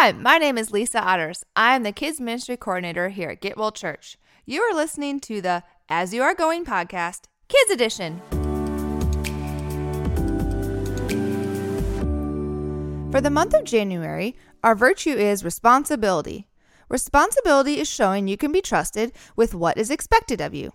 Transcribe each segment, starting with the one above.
Hi, my name is Lisa Otters. I am the Kids Ministry Coordinator here at Getwell Church. You are listening to the As You Are Going podcast, Kids Edition. For the month of January, our virtue is responsibility. Responsibility is showing you can be trusted with what is expected of you.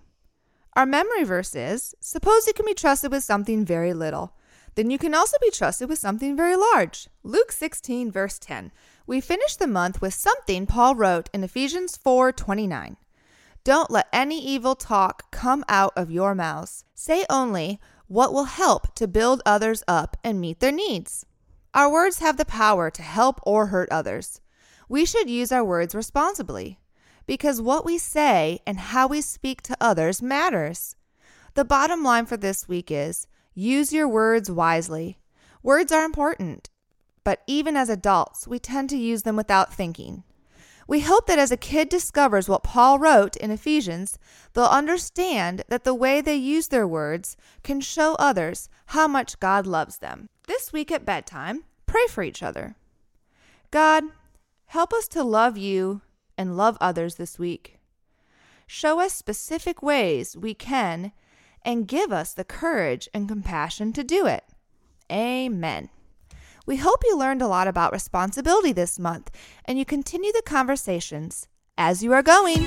Our memory verse is Suppose you can be trusted with something very little, then you can also be trusted with something very large. Luke 16, verse 10. We finish the month with something Paul wrote in Ephesians 4:29. Don't let any evil talk come out of your mouths. Say only what will help to build others up and meet their needs. Our words have the power to help or hurt others. We should use our words responsibly because what we say and how we speak to others matters. The bottom line for this week is use your words wisely. Words are important, but even as adults, we tend to use them without thinking. We hope that as a kid discovers what Paul wrote in Ephesians, they'll understand that the way they use their words can show others how much God loves them. This week at bedtime, pray for each other. God, help us to love you and love others this week. Show us specific ways we can and give us the courage and compassion to do it. Amen. We hope you learned a lot about responsibility this month and you continue the conversations as you are going.